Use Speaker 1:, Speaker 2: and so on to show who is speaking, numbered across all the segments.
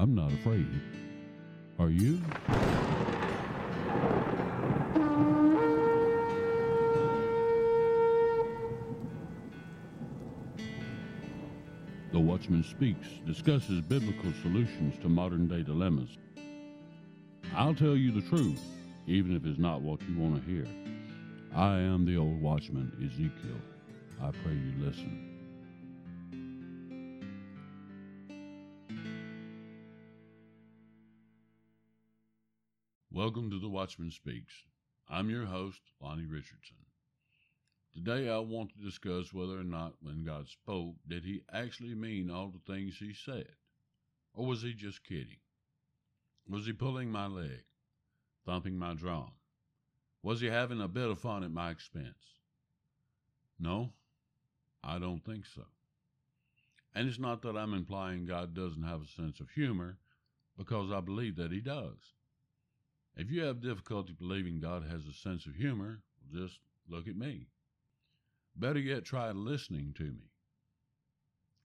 Speaker 1: I'm not afraid. Are you? The Watchman Speaks discusses biblical solutions to modern day dilemmas. I'll tell you the truth, even if it's not what you want to hear. I am the old watchman, Ezekiel. I pray you listen. Welcome to The Watchman Speaks. I'm your host, Lonnie Richardson. Today I want to discuss whether or not when God spoke, did he actually mean all the things he said? Or was he just kidding? Was he pulling my leg, thumping my drum? Was he having a bit of fun at my expense? No, I don't think so. And it's not that I'm implying God doesn't have a sense of humor, because I believe that he does. If you have difficulty believing God has a sense of humor, just look at me. Better yet, try listening to me.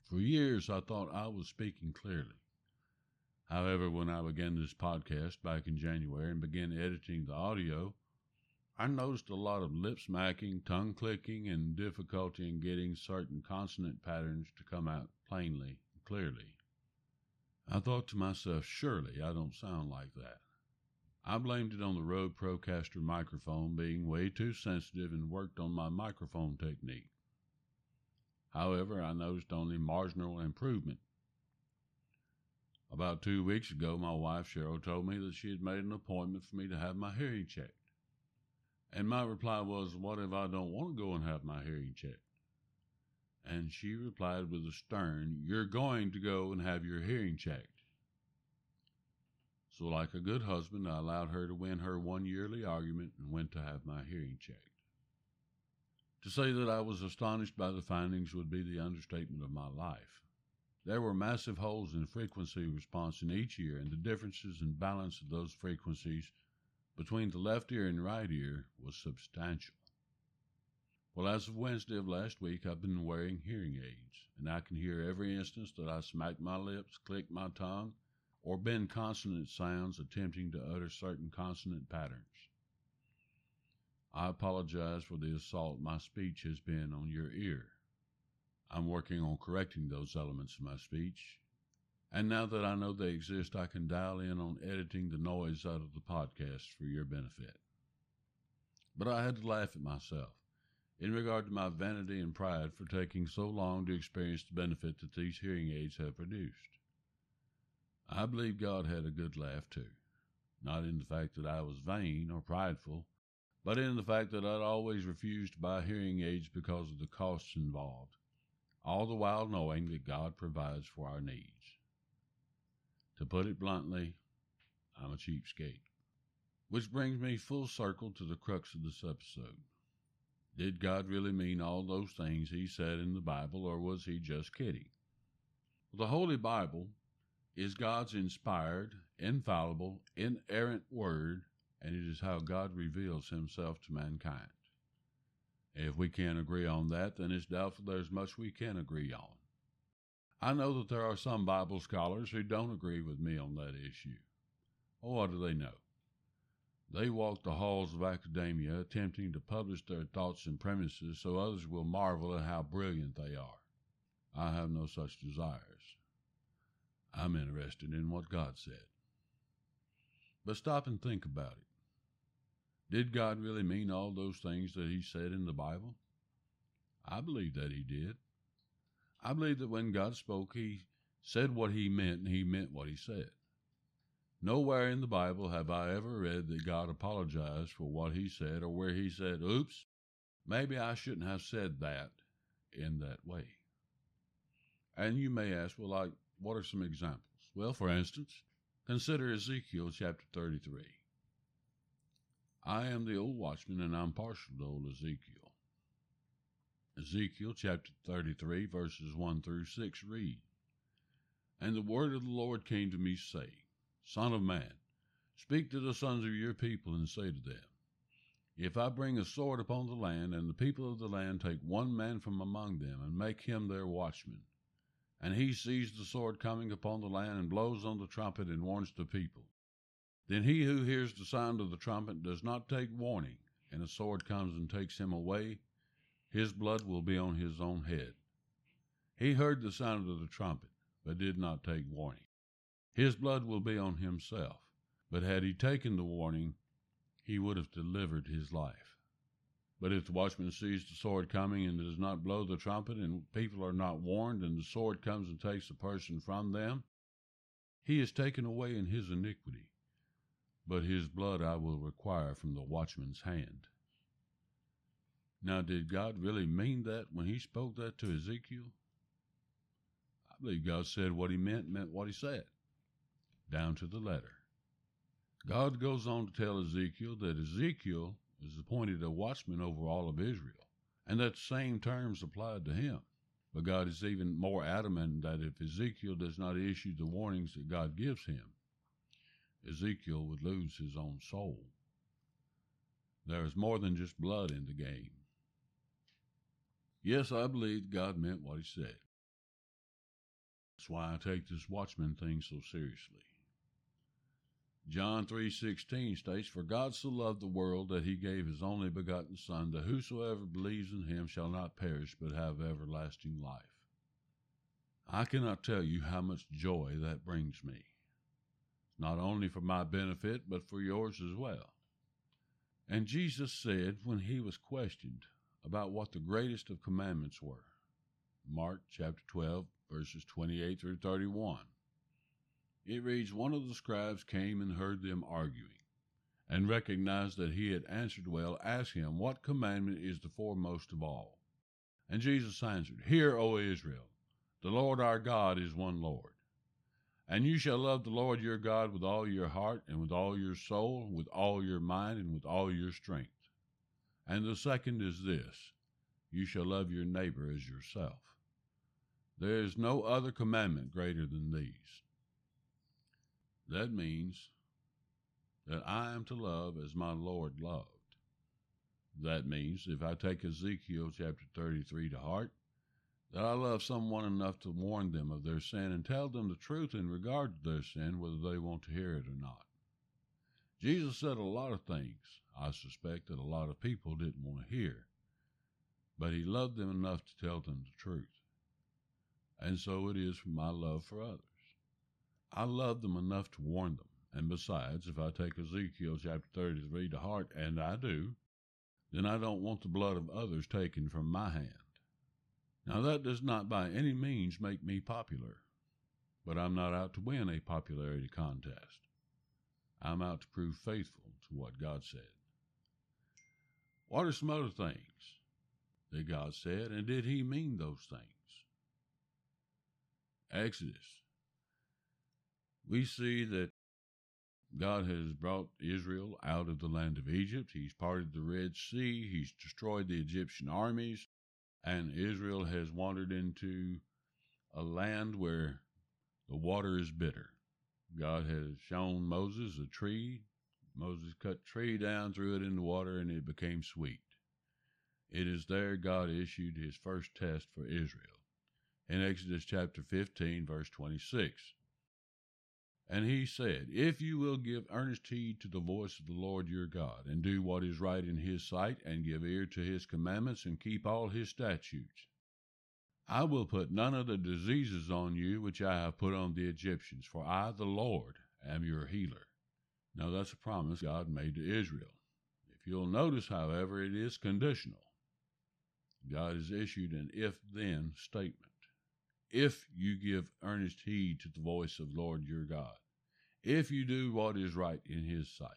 Speaker 1: For years, I thought I was speaking clearly. However, when I began this podcast back in January and began editing the audio, I noticed a lot of lip smacking, tongue clicking, and difficulty in getting certain consonant patterns to come out plainly and clearly. I thought to myself, surely I don't sound like that. I blamed it on the Rode Procaster microphone being way too sensitive and worked on my microphone technique. However, I noticed only marginal improvement. About two weeks ago, my wife Cheryl told me that she had made an appointment for me to have my hearing checked. And my reply was, What if I don't want to go and have my hearing checked? And she replied with a stern, You're going to go and have your hearing checked. So, like a good husband, I allowed her to win her one yearly argument and went to have my hearing checked. To say that I was astonished by the findings would be the understatement of my life. There were massive holes in frequency response in each ear, and the differences in balance of those frequencies between the left ear and right ear was substantial. Well, as of Wednesday of last week, I've been wearing hearing aids, and I can hear every instance that I smack my lips, click my tongue, or bend consonant sounds attempting to utter certain consonant patterns. I apologize for the assault my speech has been on your ear. I'm working on correcting those elements of my speech, and now that I know they exist, I can dial in on editing the noise out of the podcast for your benefit. But I had to laugh at myself in regard to my vanity and pride for taking so long to experience the benefit that these hearing aids have produced. I believe God had a good laugh too, not in the fact that I was vain or prideful, but in the fact that I'd always refused to buy hearing aids because of the costs involved, all the while knowing that God provides for our needs. To put it bluntly, I'm a cheapskate. Which brings me full circle to the crux of this episode. Did God really mean all those things he said in the Bible, or was he just kidding? The Holy Bible is God's inspired, infallible, inerrant word, and it is how God reveals himself to mankind. If we can't agree on that, then it's doubtful there's much we can agree on. I know that there are some Bible scholars who don't agree with me on that issue. Well, what do they know? They walk the halls of academia attempting to publish their thoughts and premises so others will marvel at how brilliant they are. I have no such desires. I'm interested in what God said. But stop and think about it. Did God really mean all those things that He said in the Bible? I believe that He did. I believe that when God spoke, He said what He meant and He meant what He said. Nowhere in the Bible have I ever read that God apologized for what He said or where He said, oops, maybe I shouldn't have said that in that way. And you may ask, well, like, what are some examples? Well, for instance, consider Ezekiel chapter 33. I am the old watchman, and I'm partial to old Ezekiel. Ezekiel chapter 33, verses 1 through 6 read And the word of the Lord came to me, saying, Son of man, speak to the sons of your people, and say to them, If I bring a sword upon the land, and the people of the land take one man from among them, and make him their watchman, And he sees the sword coming upon the land and blows on the trumpet and warns the people. Then he who hears the sound of the trumpet does not take warning, and a sword comes and takes him away, his blood will be on his own head. He heard the sound of the trumpet, but did not take warning. His blood will be on himself, but had he taken the warning, he would have delivered his life. But if the watchman sees the sword coming and does not blow the trumpet, and people are not warned, and the sword comes and takes the person from them, he is taken away in his iniquity, but his blood I will require from the watchman's hand. Now, did God really mean that when he spoke that to Ezekiel? I believe God said what he meant, meant what he said, down to the letter. God goes on to tell Ezekiel that Ezekiel is appointed a watchman over all of Israel, and that same terms applied to him. But God is even more adamant that if Ezekiel does not issue the warnings that God gives him, Ezekiel would lose his own soul. There is more than just blood in the game. Yes, I believe God meant what he said. That's why I take this watchman thing so seriously. John 3:16 states, "For God so loved the world that he gave his only begotten son, that whosoever believes in him shall not perish but have everlasting life." I cannot tell you how much joy that brings me. Not only for my benefit, but for yours as well. And Jesus said when he was questioned about what the greatest of commandments were. Mark chapter 12, verses 28 through 31. It reads One of the scribes came and heard them arguing, and recognized that he had answered well, asked him, What commandment is the foremost of all? And Jesus answered, Hear, O Israel, the Lord our God is one Lord. And you shall love the Lord your God with all your heart, and with all your soul, with all your mind, and with all your strength. And the second is this You shall love your neighbor as yourself. There is no other commandment greater than these. That means that I am to love as my Lord loved. That means if I take Ezekiel chapter 33 to heart, that I love someone enough to warn them of their sin and tell them the truth in regard to their sin, whether they want to hear it or not. Jesus said a lot of things I suspect that a lot of people didn't want to hear, but he loved them enough to tell them the truth. And so it is for my love for others. I love them enough to warn them. And besides, if I take Ezekiel chapter 33 to heart, and I do, then I don't want the blood of others taken from my hand. Now, that does not by any means make me popular, but I'm not out to win a popularity contest. I'm out to prove faithful to what God said. What are some other things that God said, and did He mean those things? Exodus we see that God has brought Israel out of the land of Egypt. He's parted the Red Sea. He's destroyed the Egyptian armies. And Israel has wandered into a land where the water is bitter. God has shown Moses a tree. Moses cut tree down, threw it in the water, and it became sweet. It is there God issued his first test for Israel. In Exodus chapter 15, verse 26. And he said, If you will give earnest heed to the voice of the Lord your God, and do what is right in his sight, and give ear to his commandments, and keep all his statutes, I will put none of the diseases on you which I have put on the Egyptians, for I, the Lord, am your healer. Now that's a promise God made to Israel. If you'll notice, however, it is conditional. God has issued an if then statement if you give earnest heed to the voice of Lord your God, if you do what is right in his sight,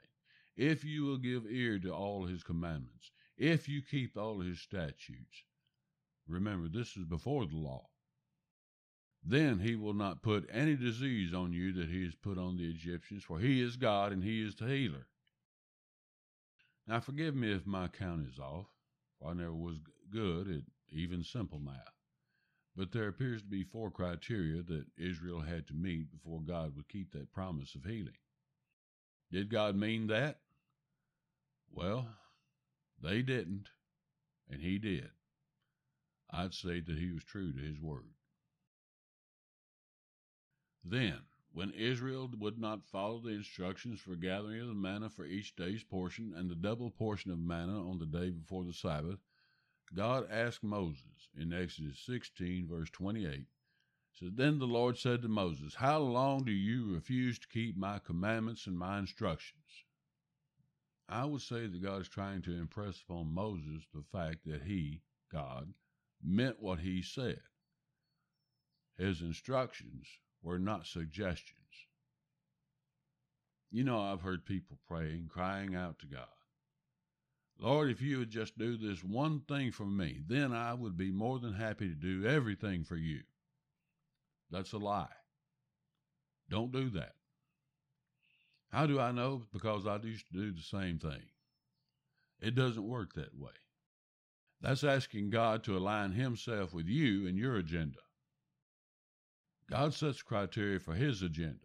Speaker 1: if you will give ear to all his commandments, if you keep all his statutes. Remember, this is before the law. Then he will not put any disease on you that he has put on the Egyptians, for he is God and he is the healer. Now, forgive me if my count is off, for I never was good at even simple math. But there appears to be four criteria that Israel had to meet before God would keep that promise of healing. Did God mean that? Well, they didn't, and He did. I'd say that He was true to His word. Then, when Israel would not follow the instructions for gathering of the manna for each day's portion and the double portion of manna on the day before the Sabbath, God asked Moses in Exodus 16, verse 28, said, Then the Lord said to Moses, How long do you refuse to keep my commandments and my instructions? I would say that God is trying to impress upon Moses the fact that he, God, meant what he said. His instructions were not suggestions. You know, I've heard people praying, crying out to God. Lord, if you would just do this one thing for me, then I would be more than happy to do everything for you. That's a lie. Don't do that. How do I know? Because I used to do the same thing. It doesn't work that way. That's asking God to align Himself with you and your agenda. God sets criteria for His agenda.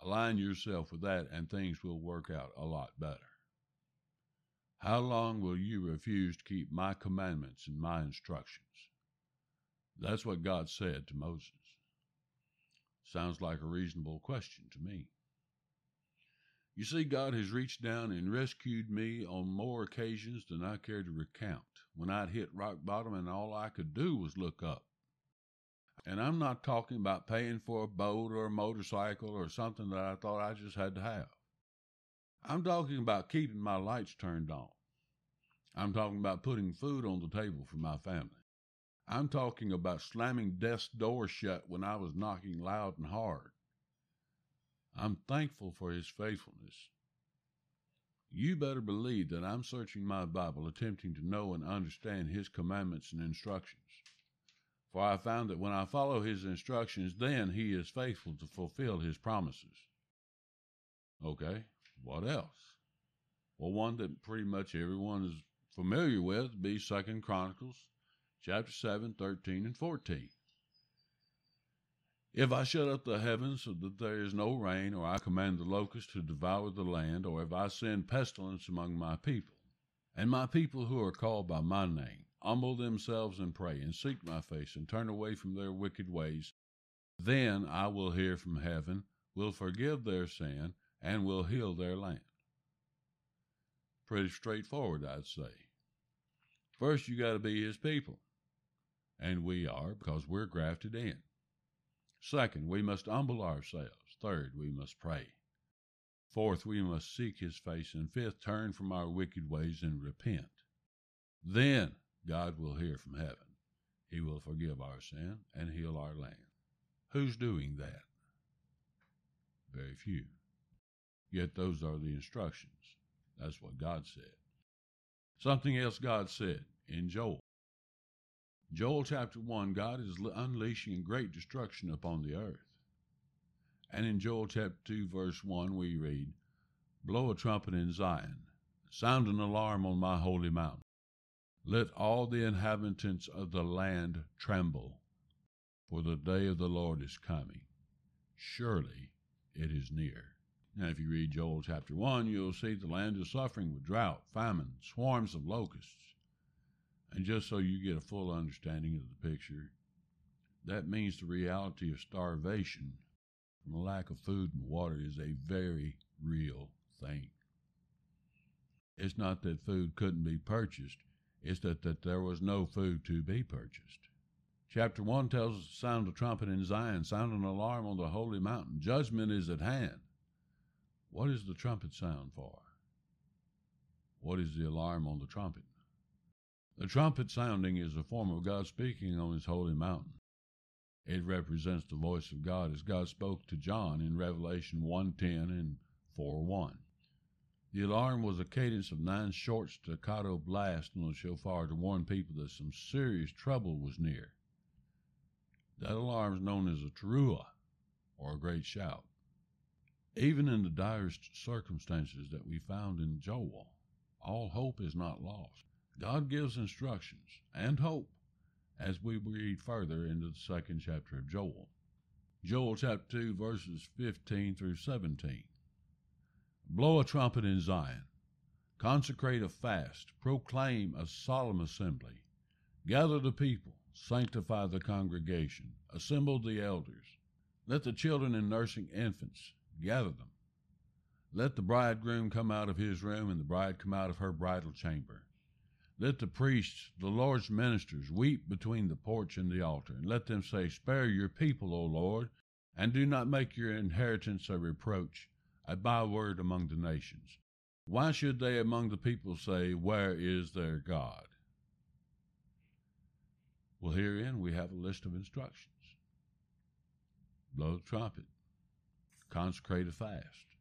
Speaker 1: Align yourself with that, and things will work out a lot better. How long will you refuse to keep my commandments and my instructions? That's what God said to Moses. Sounds like a reasonable question to me. You see, God has reached down and rescued me on more occasions than I care to recount when I'd hit rock bottom and all I could do was look up. And I'm not talking about paying for a boat or a motorcycle or something that I thought I just had to have. I'm talking about keeping my lights turned on. I'm talking about putting food on the table for my family. I'm talking about slamming death's door shut when I was knocking loud and hard. I'm thankful for his faithfulness. You better believe that I'm searching my Bible, attempting to know and understand his commandments and instructions. For I found that when I follow his instructions, then he is faithful to fulfill his promises. Okay, what else? Well, one that pretty much everyone is familiar with be Second Chronicles chapter 7, 13, and 14. If I shut up the heavens so that there is no rain, or I command the locusts to devour the land, or if I send pestilence among my people, and my people who are called by my name humble themselves and pray, and seek my face, and turn away from their wicked ways, then I will hear from heaven, will forgive their sin, and will heal their land. Pretty straightforward, I'd say. First, you got to be his people. And we are because we're grafted in. Second, we must humble ourselves. Third, we must pray. Fourth, we must seek his face. And fifth, turn from our wicked ways and repent. Then God will hear from heaven. He will forgive our sin and heal our land. Who's doing that? Very few. Yet those are the instructions. That's what God said. Something else God said in Joel. Joel chapter 1, God is unleashing great destruction upon the earth. And in Joel chapter 2, verse 1, we read, Blow a trumpet in Zion, sound an alarm on my holy mountain. Let all the inhabitants of the land tremble, for the day of the Lord is coming. Surely it is near. Now, if you read Joel chapter 1, you'll see the land is suffering with drought, famine, swarms of locusts. And just so you get a full understanding of the picture, that means the reality of starvation from a lack of food and water is a very real thing. It's not that food couldn't be purchased, it's that, that there was no food to be purchased. Chapter 1 tells us to sound a trumpet in Zion, sound an alarm on the holy mountain. Judgment is at hand. What is the trumpet sound for? What is the alarm on the trumpet? The trumpet sounding is a form of God speaking on his holy mountain. It represents the voice of God as God spoke to John in Revelation 1:10 and 4:1. The alarm was a cadence of nine short staccato blasts on the shofar to warn people that some serious trouble was near. That alarm is known as a teruah, or a great shout. Even in the direst circumstances that we found in Joel, all hope is not lost. God gives instructions and hope as we read further into the second chapter of Joel. Joel chapter 2, verses 15 through 17. Blow a trumpet in Zion, consecrate a fast, proclaim a solemn assembly, gather the people, sanctify the congregation, assemble the elders, Let the children and nursing infants gather them. Let the bridegroom come out of his room and the bride come out of her bridal chamber. Let the priests, the Lord's ministers, weep between the porch and the altar, and let them say, Spare your people, O Lord, and do not make your inheritance a reproach, a byword among the nations. Why should they among the people say, Where is their God? Well, herein we have a list of instructions blow the trumpet, consecrate a fast,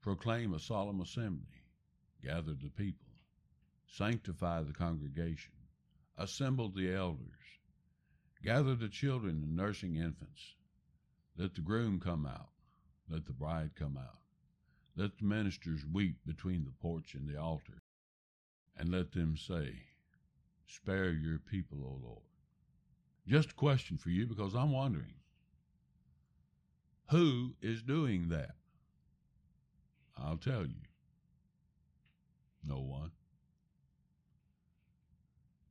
Speaker 1: proclaim a solemn assembly, gather the people, sanctify the congregation, assemble the elders, gather the children and nursing infants, let the groom come out, let the bride come out, let the ministers weep between the porch and the altar, and let them say, Spare your people, O Lord. Just a question for you because I'm wondering who is doing that? I'll tell you. No one.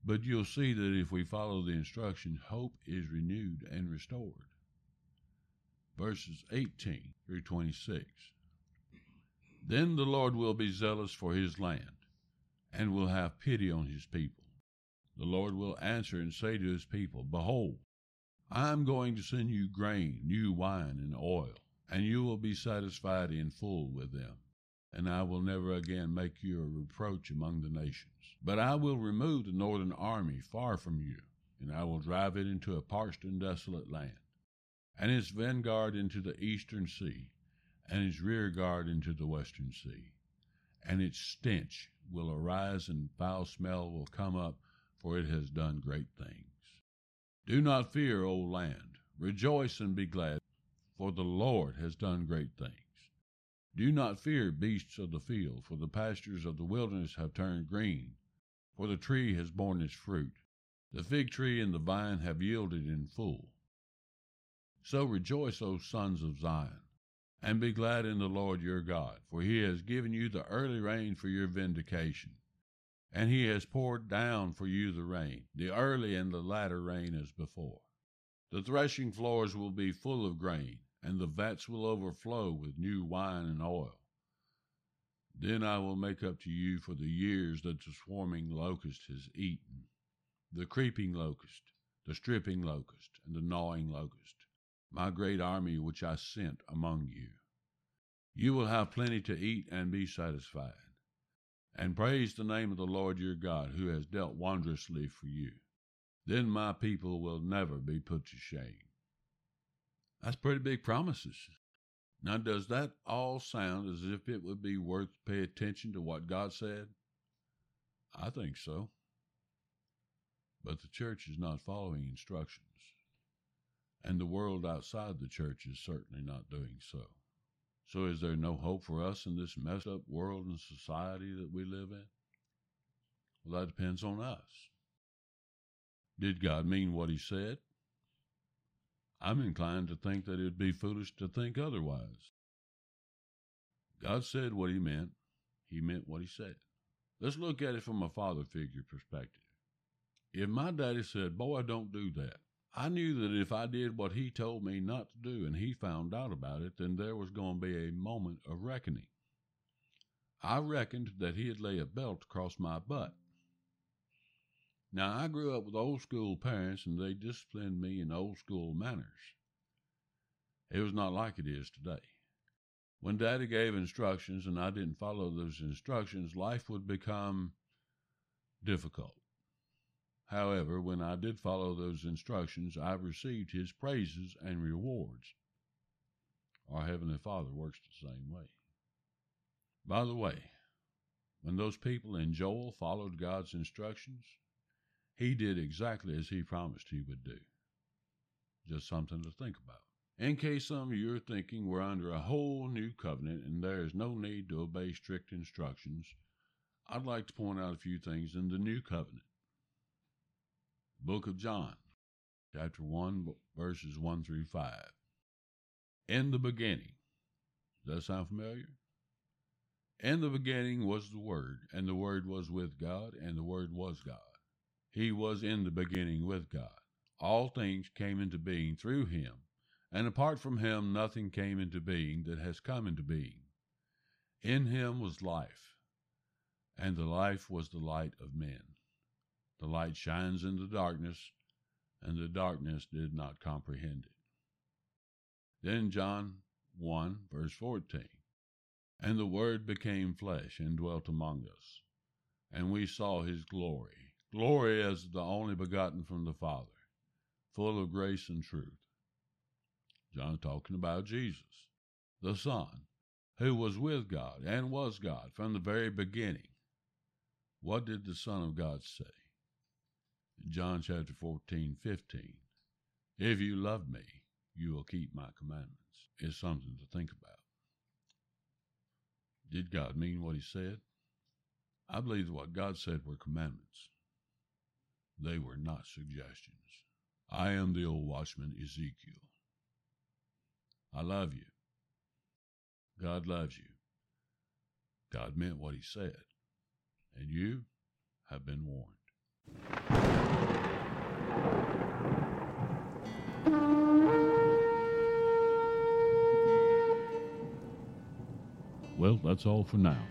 Speaker 1: But you'll see that if we follow the instructions, hope is renewed and restored. Verses 18 through 26. Then the Lord will be zealous for his land and will have pity on his people. The Lord will answer and say to his people, Behold, I am going to send you grain, new wine, and oil, and you will be satisfied in full with them. And I will never again make you a reproach among the nations. But I will remove the northern army far from you, and I will drive it into a parched and desolate land, and its vanguard into the eastern sea, and its rear guard into the western sea. And its stench will arise, and foul smell will come up, for it has done great things. Do not fear, O land. Rejoice and be glad, for the Lord has done great things. Do not fear, beasts of the field, for the pastures of the wilderness have turned green, for the tree has borne its fruit. The fig tree and the vine have yielded in full. So rejoice, O sons of Zion, and be glad in the Lord your God, for he has given you the early rain for your vindication and he has poured down for you the rain, the early and the latter rain as before. The threshing floors will be full of grain, and the vats will overflow with new wine and oil. Then I will make up to you for the years that the swarming locust has eaten, the creeping locust, the stripping locust, and the gnawing locust, my great army which I sent among you. You will have plenty to eat and be satisfied and praise the name of the Lord your God, who has dealt wondrously for you. Then my people will never be put to shame. That's pretty big promises. Now, does that all sound as if it would be worth pay attention to what God said? I think so. But the church is not following instructions, and the world outside the church is certainly not doing so. So is there no hope for us in this messed up world and society that we live in? Well, that depends on us. Did God mean what he said? I'm inclined to think that it would be foolish to think otherwise. God said what he meant. He meant what he said. Let's look at it from a father figure perspective. If my daddy said, Boy, don't do that, I knew that if I did what he told me not to do and he found out about it, then there was going to be a moment of reckoning. I reckoned that he'd lay a belt across my butt. Now, I grew up with old school parents and they disciplined me in old school manners. It was not like it is today. When Daddy gave instructions and I didn't follow those instructions, life would become difficult. However, when I did follow those instructions, I received his praises and rewards. Our Heavenly Father works the same way. By the way, when those people in Joel followed God's instructions, he did exactly as he promised he would do. Just something to think about. In case some of you are thinking we're under a whole new covenant and there is no need to obey strict instructions, I'd like to point out a few things in the new covenant. Book of John, chapter 1, verses 1 through 5. In the beginning. Does that sound familiar? In the beginning was the Word, and the Word was with God, and the Word was God. He was in the beginning with God. All things came into being through him, and apart from him nothing came into being that has come into being. In him was life, and the life was the light of men. The light shines in the darkness, and the darkness did not comprehend it. Then John 1, verse 14. And the Word became flesh and dwelt among us, and we saw his glory, glory as the only begotten from the Father, full of grace and truth. John talking about Jesus, the Son, who was with God and was God from the very beginning. What did the Son of God say? John chapter 14, 15. If you love me, you will keep my commandments. Is something to think about. Did God mean what he said? I believe that what God said were commandments. They were not suggestions. I am the old watchman Ezekiel. I love you. God loves you. God meant what he said. And you have been warned. Well, that's all for now.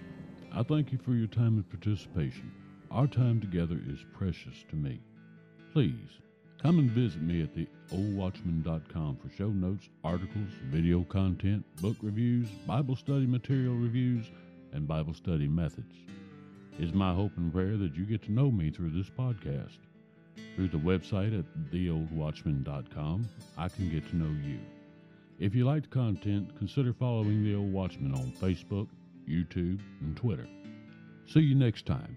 Speaker 1: I thank you for your time and participation. Our time together is precious to me. Please Come and visit me at theoldwatchman.com for show notes, articles, video content, book reviews, Bible study material reviews, and Bible study methods. It's my hope and prayer that you get to know me through this podcast. Through the website at theoldwatchman.com, I can get to know you. If you like the content, consider following The Old Watchman on Facebook, YouTube, and Twitter. See you next time.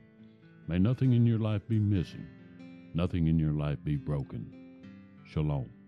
Speaker 1: May nothing in your life be missing nothing in your life be broken. Shalom.